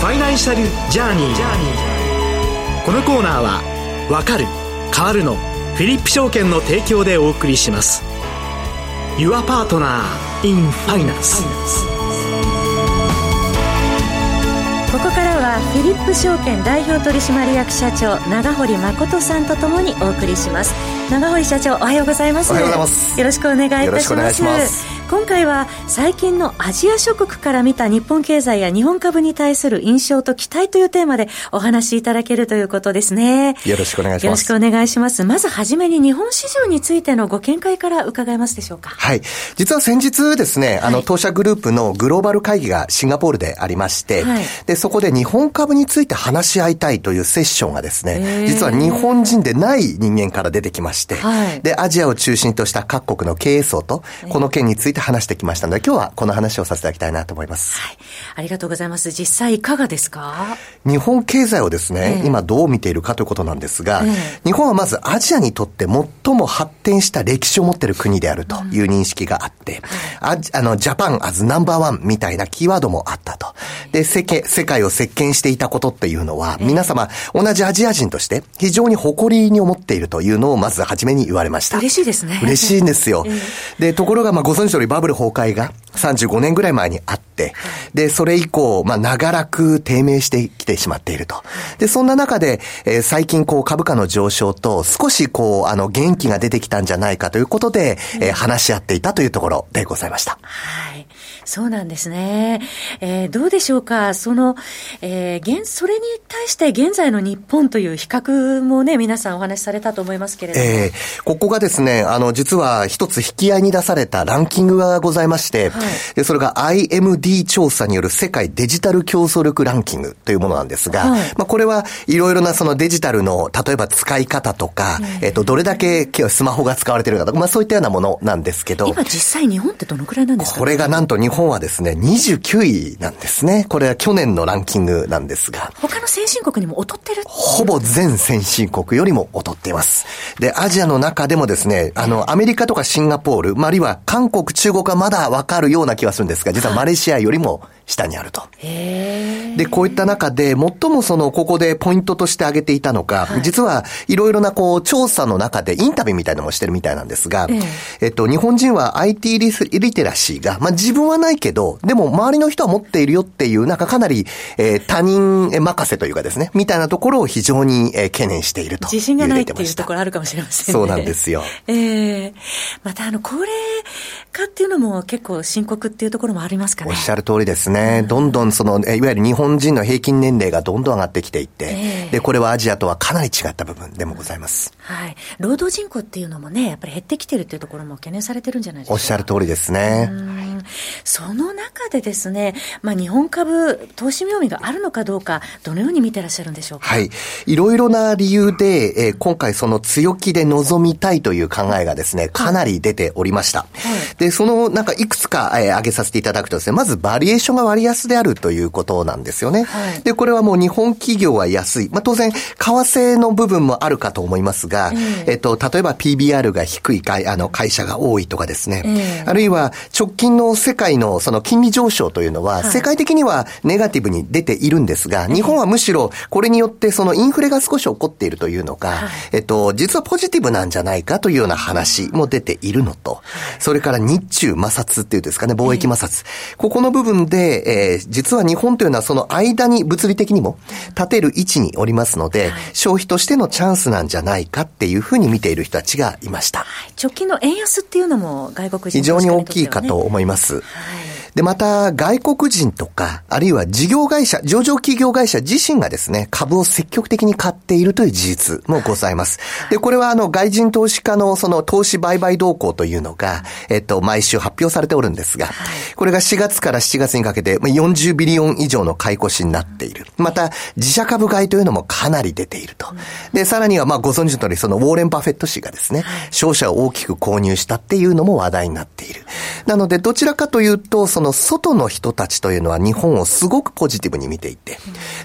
ファイナンシャルジャーニー。このコーナーは「わかる変わるの」フィリップ証券の提供でお送りします。Your Partner in Finance ここからはフィリップ証券代表取締役社長長堀誠さんとともにお送りします。長堀社長おはようございますおはようございますよろしくお願いいたします今回は最近のアジア諸国から見た日本経済や日本株に対する印象と期待というテーマでお話しいただけるということですね。よろしくお願いします。よろしくお願いします。まずはじめに日本市場についてのご見解から伺えますでしょうか。はい。実は先日ですね、あの、当社グループのグローバル会議がシンガポールでありまして、はい、で、そこで日本株について話し合いたいというセッションがですね、実は日本人でない人間から出てきまして、はい、で、アジアを中心とした各国の経営層と、この件について話してきましたので、今日はこの話をさせていただきたいなと思います。はい。ありがとうございます。実際いかがですか？日本経済をですね、えー、今どう見ているかということなんですが、えー、日本はまずアジアにとって最も発展した歴史を持っている国であるという認識があって、うん、ああの、ジャパンアズナンバーワンみたいなキーワードもあったと。で、世界、世界を席巻していたことっていうのは、皆様、同じアジア人として非常に誇りに思っているというのをまず初めに言われました。嬉しいですね。嬉しいんですよ。で、ところが、まあ、ご存知通りバブル崩壊が35年ぐらい前にあって、で、それ以降、まあ、長らく低迷してきてしまっていると。で、そんな中で、えー、最近、こう、株価の上昇と、少し、こう、あの、元気が出てきたんじゃないかということで、えー、話し合っていたというところでございました。はい。そうなんですね。えー、どうでしょうか、その、えー、現、それに対して現在の日本という比較もね、皆さんお話しされたと思いますけれども。えー、ここがですね、あの、実は一つ引き合いに出されたランキングがございまして、はい、でそれが IMD 調査による世界デジタル競争力ランキングというものなんですが、はい、まあ、これはいろいろなそのデジタルの、例えば使い方とか、えっ、ー、と、どれだけスマホが使われているかとか、まあ、そういったようなものなんですけど。今実際日本ってどのくらいなんですか、これがなんと日本はですね、29位なんですね。これは去年のランキングなんですが。他の先進国にも劣ってるほぼ全先進国よりも劣っています。で、アジアの中でもですね、あの、アメリカとかシンガポール、あるいは韓国、中国はまだわかるような気はするんですが、実はマレーシアよりも下にあると。で、こういった中で、最もその、ここでポイントとして挙げていたのか、はい、実はいろいろなこう、調査の中でインタビューみたいなのもしてるみたいなんですが、ええっと、日本人は IT リリテラシーが、まあ自分はないけど、でも周りの人は持っているよっていう、なんかかなり、えー、他人任せというかですね、みたいなところを非常に、えー、懸念していると自信がないっていうところあるかもしれませんね。そうなんですよ。ええー、またあの、高齢化っていうのも結構深刻っていうところもありますかね。おっしゃる通りですね。ね。どんどんその、いわゆる日本人の平均年齢がどんどん上がってきていて、えー、で、これはアジアとはかなり違った部分でもございます。はい。労働人口っていうのもね、やっぱり減ってきてるっていうところも懸念されてるんじゃないですか。おっしゃる通りですね。その中でですね、まあ日本株、投資妙味があるのかどうか、どのように見てらっしゃるんでしょうか？はい。いろいろな理由で、えー、今回その強気で臨みたいという考えがですね、かなり出ておりました。はい、で、そのなんかいくつか、えー、挙げさせていただくとですね、まずバリエーションが割安であるということなんですよね。はい、で、これはもう日本企業は安い。まあ当然、為替の部分もあるかと思いますが、えっと、例えば PBR が低い会あの会社が多いとかですね、えー、あるいは直近の世界のその金利上昇というのは、世界的にはネガティブに出ているんですが、日本はむしろこれによってそのインフレが少し起こっているというのが、えっと、実はポジティブなんじゃないかというような話も出ているのと、それから日中摩擦っていうですかね、貿易摩擦。ここの部分で、えー、実は日本というのはその間に物理的にも立てる位置におりますので、消費としてのチャンスなんじゃないかっていうふうに見ている人たちがいました。直近の円安っていうのも外国人、非常に大きいかと思います。はいで、また、外国人とか、あるいは事業会社、上場企業会社自身がですね、株を積極的に買っているという事実もございます。で、これはあの、外人投資家のその投資売買動向というのが、えっと、毎週発表されておるんですが、これが4月から7月にかけて40ビリオン以上の買い越しになっている。また、自社株買いというのもかなり出ていると。で、さらにはまあご存知の通り、そのウォーレン・バフェット氏がですね、商社を大きく購入したっていうのも話題になっている。なので、どちらかというと、そその外の人たちというのは日本をすごくポジティブに見ていて、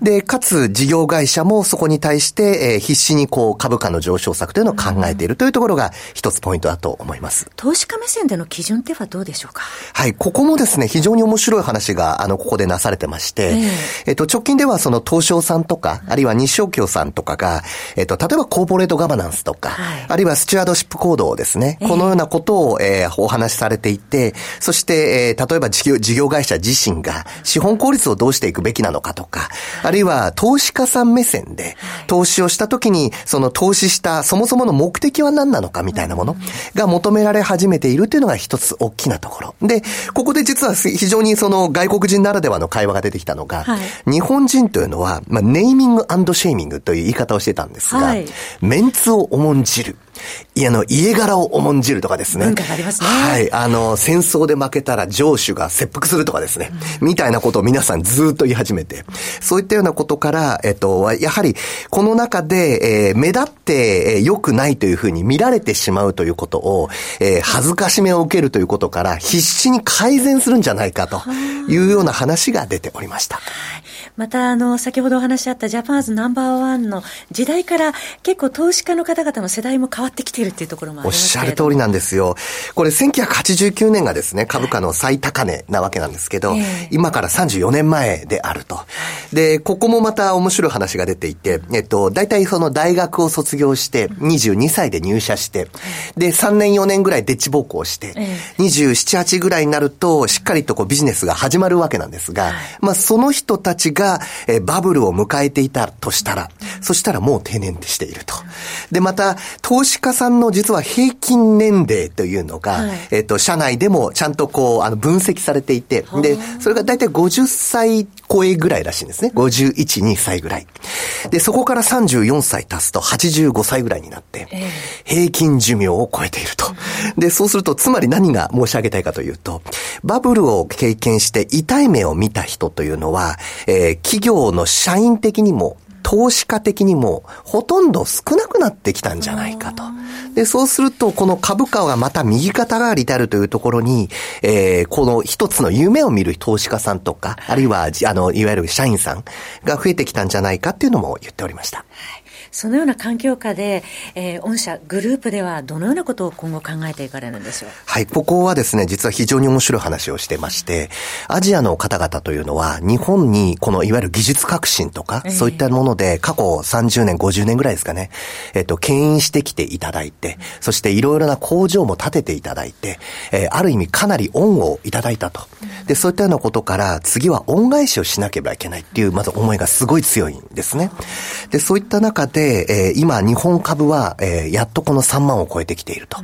で、かつ事業会社もそこに対して、えー、必死にこう株価の上昇策というのを考えているというところが一つポイントだと思います。投資家目線での基準ってはどうでしょうか？はい、ここもですね、非常に面白い話が、あの、ここでなされてまして、えー、えっと、直近ではその東証さんとか、あるいは日証協さんとかが、えっと、例えばコーポレートガバナンスとか、はい、あるいはスチュアードシップ行動ですね、このようなことを、えー、お話しされていて、そして、えー、例えば事業会社自身が資本効率をどうしていくべきなのかとか、あるいは投資家さん目線で、投資をしたときに、その投資したそもそもの目的は何なのかみたいなものが求められ始めているというのが一つ大きなところ。で、ここで実は非常にその外国人ならではの会話が出てきたのが、はい、日本人というのは、まあ、ネーミングシェーミングという言い方をしてたんですが、はい、メンツを重んじる。いや、あの、家柄を重んじるとかですね。文化がありますね。はい。あの、戦争で負けたら上司が切腹するとかですね。みたいなことを皆さんずっと言い始めて。そういったようなことから、えっと、やはり、この中で、えー、目立って、え、良くないというふうに見られてしまうということを、えー、恥ずかしめを受けるということから、必死に改善するんじゃないかというような話が出ておりました。また、あの、先ほどお話しあったジャパンズナンバーワンの時代から結構投資家の方々の世代も変わってきているっていうところもありますおっしゃる通りなんですよ。これ1989年がですね、株価の最高値なわけなんですけど、はい、今から34年前であると。で、ここもまた面白い話が出ていて、えっと、大体その大学を卒業して、22歳で入社して、で、3年4年ぐらいデッチ奉公して、27、8ぐらいになると、しっかりとこうビジネスが始まるわけなんですが、まあその人たちが、えバブルを迎えていたとしたら、そしたらもう定年していると。で、また、投資家さんの実は平均年齢というのが、はい、えっと、社内でもちゃんとこう、あの、分析されていて、で、それが大体50歳超えぐらいらしいんですね。51、2歳ぐらい。で、そこから34歳経つと85歳ぐらいになって、平均寿命を超えていると。で、そうすると、つまり何が申し上げたいかというと、バブルを経験して痛い目を見た人というのは、えー、企業の社員的にも投資家的にもほとんど少なくなってきたんじゃないかと。で、そうすると、この株価はまた右肩上がりであるというところに、えー、この一つの夢を見る投資家さんとか、あるいは、あの、いわゆる社員さんが増えてきたんじゃないかっていうのも言っておりました。はいそのような環境下で、えー、御社、グループではどのようなことを今後考えていかれるんでしょう？はい、ここはですね、実は非常に面白い話をしてまして、アジアの方々というのは、日本にこのいわゆる技術革新とか、えー、そういったもので、過去30年、50年ぐらいですかね、えっ、と、牽引してきていただいて、そしていろいろな工場も建てていただいて、えー、ある意味かなり恩をいただいたと。で、そういったようなことから、次は恩返しをしなければいけないっていう、まず思いがすごい強いんですね。で、そういった中で、で、えー、今、日本株は、えー、やっとこの3万を超えてきていると。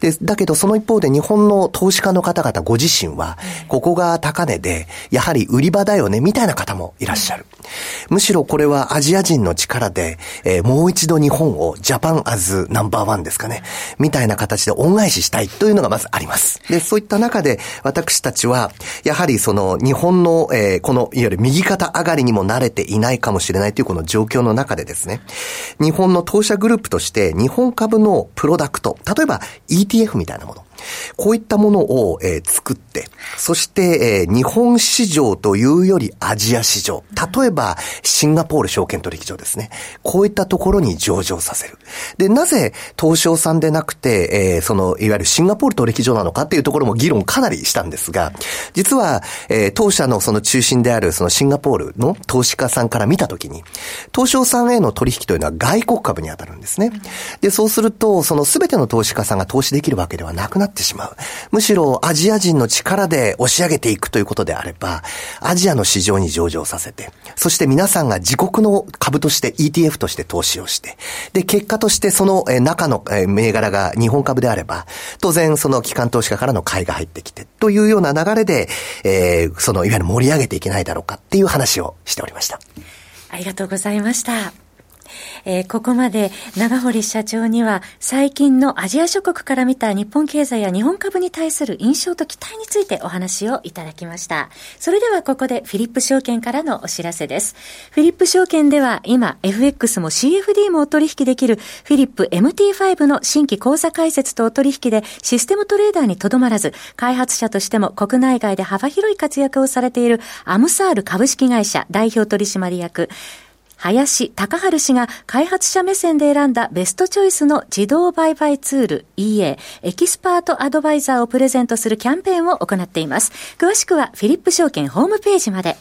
で、だけど、その一方で日本の投資家の方々ご自身は、ここが高値で、やはり売り場だよね、みたいな方もいらっしゃる。むしろこれはアジア人の力で、えー、もう一度日本をジャパンアズナンバーワンですかね、みたいな形で恩返ししたいというのがまずあります。で、そういった中で、私たちは、やはりその日本の、えー、この、いわゆる右肩上がりにも慣れていないかもしれないというこの状況の中でですね、日本の当社グループとして日本株のプロダクト、例えば ETF みたいなもの。こういったものを、えー、作って、そして、えー、日本市場というよりアジア市場。例えば、シンガポール証券取引所ですね。こういったところに上場させる。で、なぜ東証さんでなくて、えー、その、いわゆるシンガポール取引所なのかっていうところも議論かなりしたんですが、実は、えー、当社のその中心であるそのシンガポールの投資家さんから見たときに、東証さんへの取引というのは外国株に当たるんですね。で、そうすると、その全ての投資家さんが投資できるわけではなくななってしまう。むしろアジア人の力で押し上げていくということであれば、アジアの市場に上場させて、そして皆さんが自国の株として ETF として投資をして、で、結果としてその中の銘柄が日本株であれば、当然その機関投資家からの買いが入ってきて、というような流れで、えー、そのいわゆる盛り上げていけないだろうかっていう話をしておりました。ありがとうございました。えー、ここまで長堀社長には最近のアジア諸国から見た日本経済や日本株に対する印象と期待についてお話をいただきました。それではここでフィリップ証券からのお知らせです。フィリップ証券では今 FX も CFD もお取引できるフィリップ MT5 の新規口座開設とお取引でシステムトレーダーにとどまらず開発者としても国内外で幅広い活躍をされているアムサール株式会社代表取締役林高春氏が開発者目線で選んだベストチョイスの自動売買ツール EA エキスパートアドバイザーをプレゼントするキャンペーンを行っています。詳しくはフィリップ証券ホームページまで。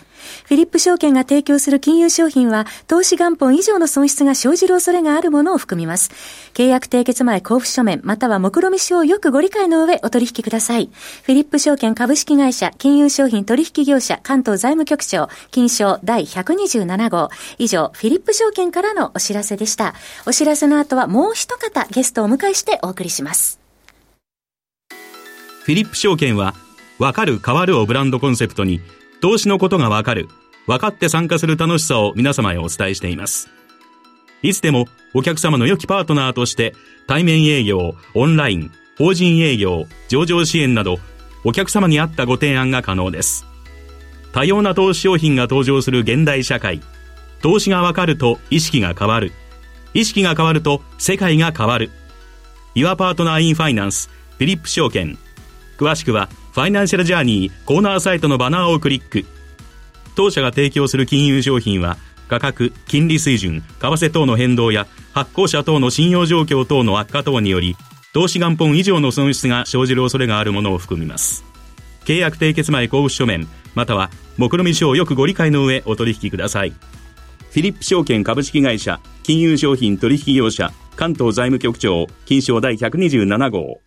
フィリップ証券が提供する金融商品は、投資元本以上の損失が生じる恐れがあるものを含みます。契約締結前交付書面、または目論見書をよくご理解の上お取引ください。フィリップ証券株式会社、金融商品取引業者、関東財務局長、金商第127号。以上、フィリップ証券からのお知らせでした。お知らせの後はもう一方ゲストをお迎えしてお送りします。フィリップ証券は、わかる変わるをブランドコンセプトに、投資のことがわかる、分かって参加する楽しさを皆様へお伝えしています。いつでもお客様の良きパートナーとして対面営業、オンライン、法人営業、上場支援などお客様に合ったご提案が可能です。多様な投資商品が登場する現代社会。投資がわかると意識が変わる。意識が変わると世界が変わる。Your Partner in Finance フィリップ証券。詳しくはファイナンシャルジャーニーコーナーサイトのバナーをクリック。当社が提供する金融商品は、価格、金利水準、為替等の変動や、発行者等の信用状況等の悪化等により、投資元本以上の損失が生じる恐れがあるものを含みます。契約締結前交付書面、または、目論見書をよくご理解の上お取引ください。フィリップ証券株式会社、金融商品取引業者、関東財務局長、金賞第127号。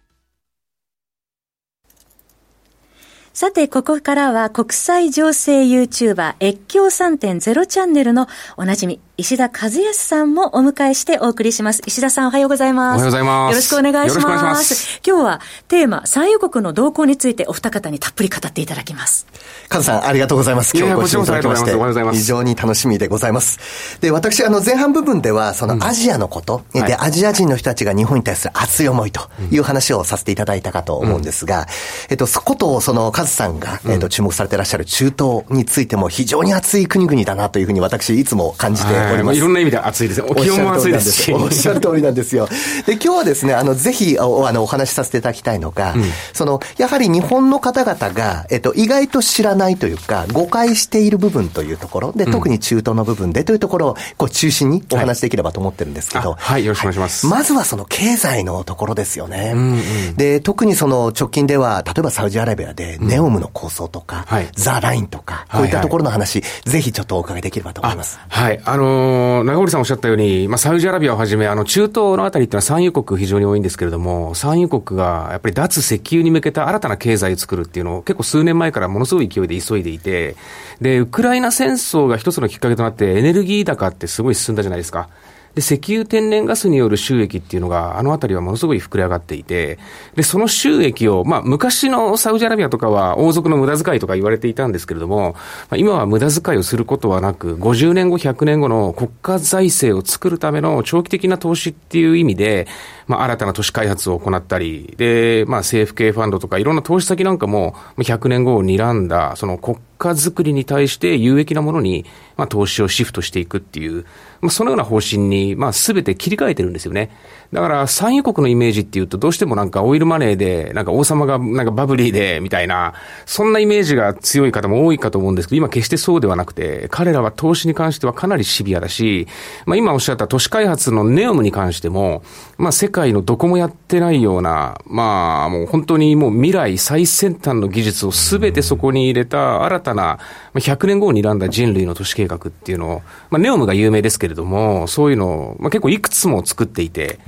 さて、ここからは国際情勢 YouTuber 越境3.0チャンネルのおなじみ、石田和康さんもお迎えしてお送りします。石田さんおはようございます。おはようございます。よろしくお願いします。よろしくお願いします。今日はテーマ、産油国の動向についてお二方にたっぷり語っていただきます。カズさん、ありがとうございます。今日ご視聴いただきまして、非常に楽しみでございます。で、私、あの、前半部分では、そのアジアのこと、うん、で、アジア人の人たちが日本に対する熱い思いという話をさせていただいたかと思うんですが、うん、えっと、そこと、その、カズさんが、えっと、注目されていらっしゃる中東についても非常に熱い国々だなというふうに私、いつも感じております。いろんな意味で暑いですね。気温も暑いですし。おっしゃる通りなんですよ。で、今日はですね、あの、ぜひ、お、あの、お話しさせていただきたいのが、うん、その、やはり日本の方々が、えっと、意外と知らないというか、誤解している部分というところで、特に中東の部分でというところを、こう、中心にお話しできればと思ってるんですけど、はい、はい、よろしくお願いします。まずはその経済のところですよね。うんうん、で、特にその直近では、例えばサウジアラビアで、ネオムの構想とか、はい、ザ・ラインとか、こういったところの話、はいはい、ぜひちょっとお伺いできればと思います。はい。あのー、長堀さんおっしゃったように、まあ、サウジアラビアをはじめ、あの、中東のあたりってのは産油国非常に多いんですけれども、産油国がやっぱり脱石油に向けた新たな経済を作るっていうのを結構数年前からものすごい勢いで急いでいて、で、ウクライナ戦争が一つのきっかけとなってエネルギー高ってすごい進んだじゃないですか。で、石油天然ガスによる収益っていうのが、あの辺りはものすごい膨れ上がっていて、で、その収益を、まあ、昔のサウジアラビアとかは王族の無駄遣いとか言われていたんですけれども、まあ、今は無駄遣いをすることはなく、50年後、100年後の国家財政を作るための長期的な投資っていう意味で、まあ、新たな都市開発を行ったり、で、まあ、政府系ファンドとかいろんな投資先なんかも、100年後を睨んだ、その国家づくりに対して有益なものに、まあ、投資をシフトしていくっていう、まあ、そのような方針に、まあ、すべて切り替えてるんですよね。だから、産油国のイメージっていうと、どうしてもなんかオイルマネーで、なんか王様がなんかバブリーで、みたいな、そんなイメージが強い方も多いかと思うんですけど、今決してそうではなくて、彼らは投資に関してはかなりシビアだし、まあ、今おっしゃった都市開発のネオムに関しても、まあ、世界のどこもやってないような、まあ、もう本当にもう未来最先端の技術をすべてそこに入れた新たな、100年後を睨んだ人類の都市計画っていうのを、まあ、ネオムが有名ですけれども、そういうのを、まあ、結構いくつも作っていて、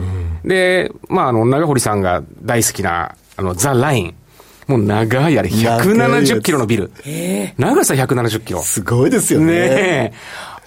で、まあ、あの、長堀さんが大好きな、あの、ザ・ライン。もう長いあれ、170キロのビル。長さ170キロ。すごいですよね。ね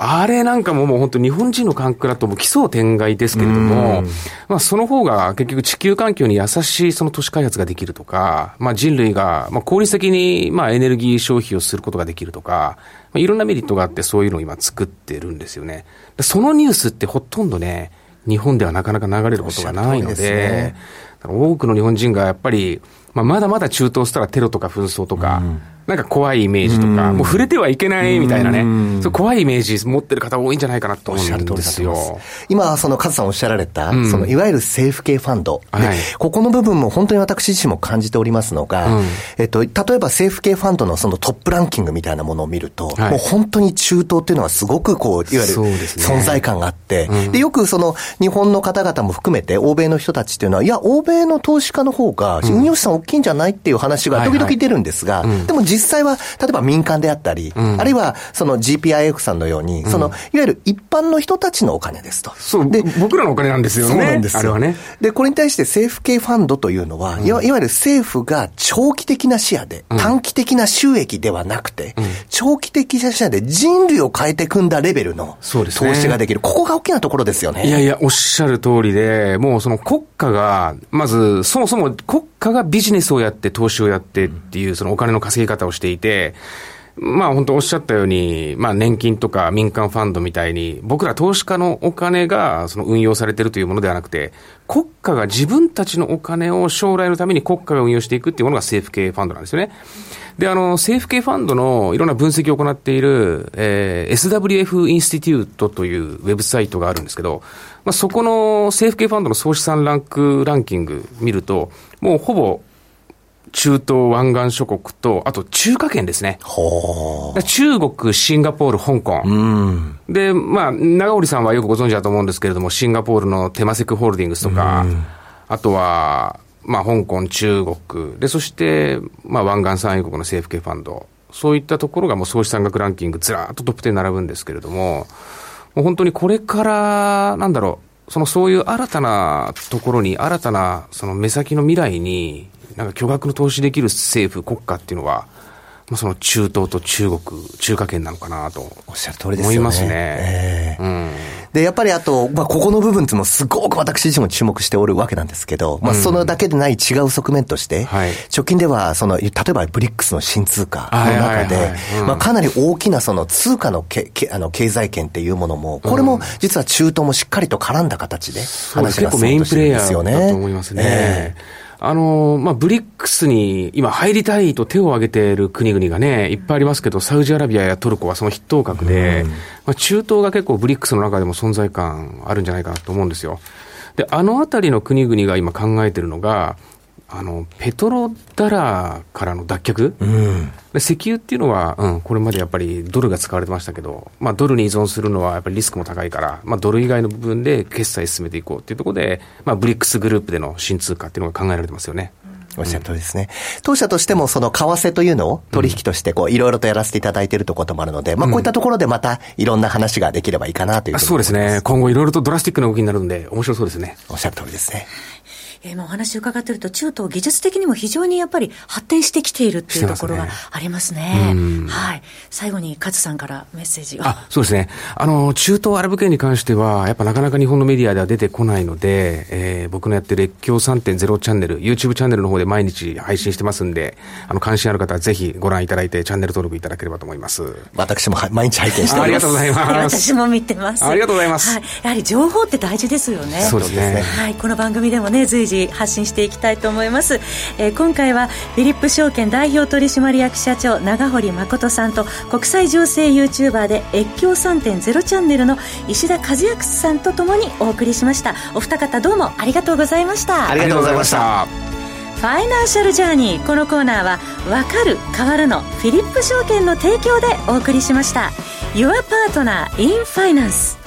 あれなんかももう本当日本人の感覚だともう奇想天外ですけれども、まあその方が結局地球環境に優しいその都市開発ができるとか、まあ人類がまあ効率的にまあエネルギー消費をすることができるとか、まあ、いろんなメリットがあってそういうのを今作ってるんですよね。そのニュースってほとんどね、日本ではなかなか流れることがないので、ね、多くの日本人がやっぱり、まあ、まだまだ中東したらテロとか紛争とか、うんなんか怖いイメージとか、もう触れてはいけないみたいなね、そう怖いイメージ持ってる方多いんじゃないかなと思うんですよ。今、そのカズさんおっしゃられた、そのいわゆる政府系ファンド、はい、ここの部分も本当に私自身も感じておりますのが、うん、えっと、例えば政府系ファンドのそのトップランキングみたいなものを見ると、はい、もう本当に中東っていうのはすごくこう、いわゆる存在感があって、で、ねうん、で、よくその日本の方々も含めて欧米の人たちっていうのは、いや、欧米の投資家の方が運用資産大きいんじゃないっていう話が時々出るんですが、でも実際は、例えば民間であったり、うん、あるいはその GPIF さんのように、その、いわゆる一般の人たちのお金ですと。そう。で、僕らのお金なんですよね。そうなんですあれはね。で、これに対して政府系ファンドというのは、いわいわゆる政府が長期的な視野で、短期的な収益ではなくて、長期的な視野で人類を変えて組んだレベルの投資ができる。ここが大きなところですよね。いやいや、おっしゃる通りで、もうその国家が、まず、そもそも国家がビジネスをやって投資をやってっていう、そのお金の稼ぎ方をしていて、まあ本当おっしゃったように、まあ年金とか民間ファンドみたいに、僕ら投資家のお金がその運用されてるというものではなくて、国家が自分たちのお金を将来のために国家が運用していくっていうものが政府系ファンドなんですよね。で、あの、政府系ファンドのいろんな分析を行っている、えー、SWF インスティテュートというウェブサイトがあるんですけど、まあ、そこの政府系ファンドの総資産ランクランキング見ると、もうほぼ中東湾岸諸国と、あと中華圏ですね。中国、シンガポール、香港。で、まあ、長織さんはよくご存知だと思うんですけれども、シンガポールのテマセクホールディングスとか、あとは、まあ、香港、中国。で、そして、まあ、湾岸産油国の政府系ファンド。そういったところがもう総資産額ランキングずらっとトップ10並ぶんですけれども、もう本当にこれから、なんだろう、そのそういう新たなところに、新たなその目先の未来に、なんか巨額の投資できる政府、国家っていうのは、まあ、その中東と中国、中華圏なのかなとおっしゃる通りですよね。思いますね。えー、うん、で、やっぱりあと、まあ、ここの部分ってもすごく私自身も注目しておるわけなんですけど、まあ、そのだけでない違う側面として、はい、直近では、その、例えばブリックスの新通貨の中で、まあ、かなり大きなその通貨のけけあの経済圏っていうものも、これも実は中東もしっかりと絡んだ形で話が進んでるんですよね。だと思いますね。えーあの、まあ、ブリックスに今入りたいと手を挙げている国々がね、いっぱいありますけど、サウジアラビアやトルコはその筆頭格で、うん、まあ、中東が結構ブリックスの中でも存在感あるんじゃないかなと思うんですよ。で、あのあたりの国々が今考えてるのが、あの、ペトロダラーからの脱却、うん、で石油っていうのは、うん、これまでやっぱりドルが使われてましたけど、まあ、ドルに依存するのはやっぱりリスクも高いから、まあ、ドル以外の部分で決済進めていこうっていうところで、まあ、ブリックスグループでの新通貨っていうのが考えられてますよね。おっしゃる通りですね。当社としてもその為替というのを取引としてこういろいろとやらせていただいているところもあるので、まあこういったところでまたいろんな話ができればいいかなというそうですね。今後いろいろとドラスティックな動きになるので面白そうですね。おっしゃる通りですね。えー、もうお話伺ってると、中東技術的にも非常にやっぱり発展してきているっていうところがありますね。すねはい。最後に勝さんからメッセージを。あ、そうですね。あの、中東アラブ圏に関しては、やっぱなかなか日本のメディアでは出てこないので、えー、僕のやってる越境3.0チャンネル、YouTube チャンネルの方で毎日配信してますんで、あの、関心ある方はぜひご覧いただいて、チャンネル登録いただければと思います。私も毎日拝見しております。ありがとうございます。私も見てます。ありがとうございます。はい。やはり情報って大事ですよね。そうですね。はい。この番組でもね、随時発信していきたいと思います、えー、今回はフィリップ証券代表取締役社長長堀誠さんと国際情勢 YouTuber で越境3.0チャンネルの石田和康さんとともにお送りしました。お二方どうもありがとうございました。ありがとうございました。ファイナンシャルジャーニーこのコーナーは「わかる変わるの」フィリップ証券の提供でお送りしました。Your Partner in Finance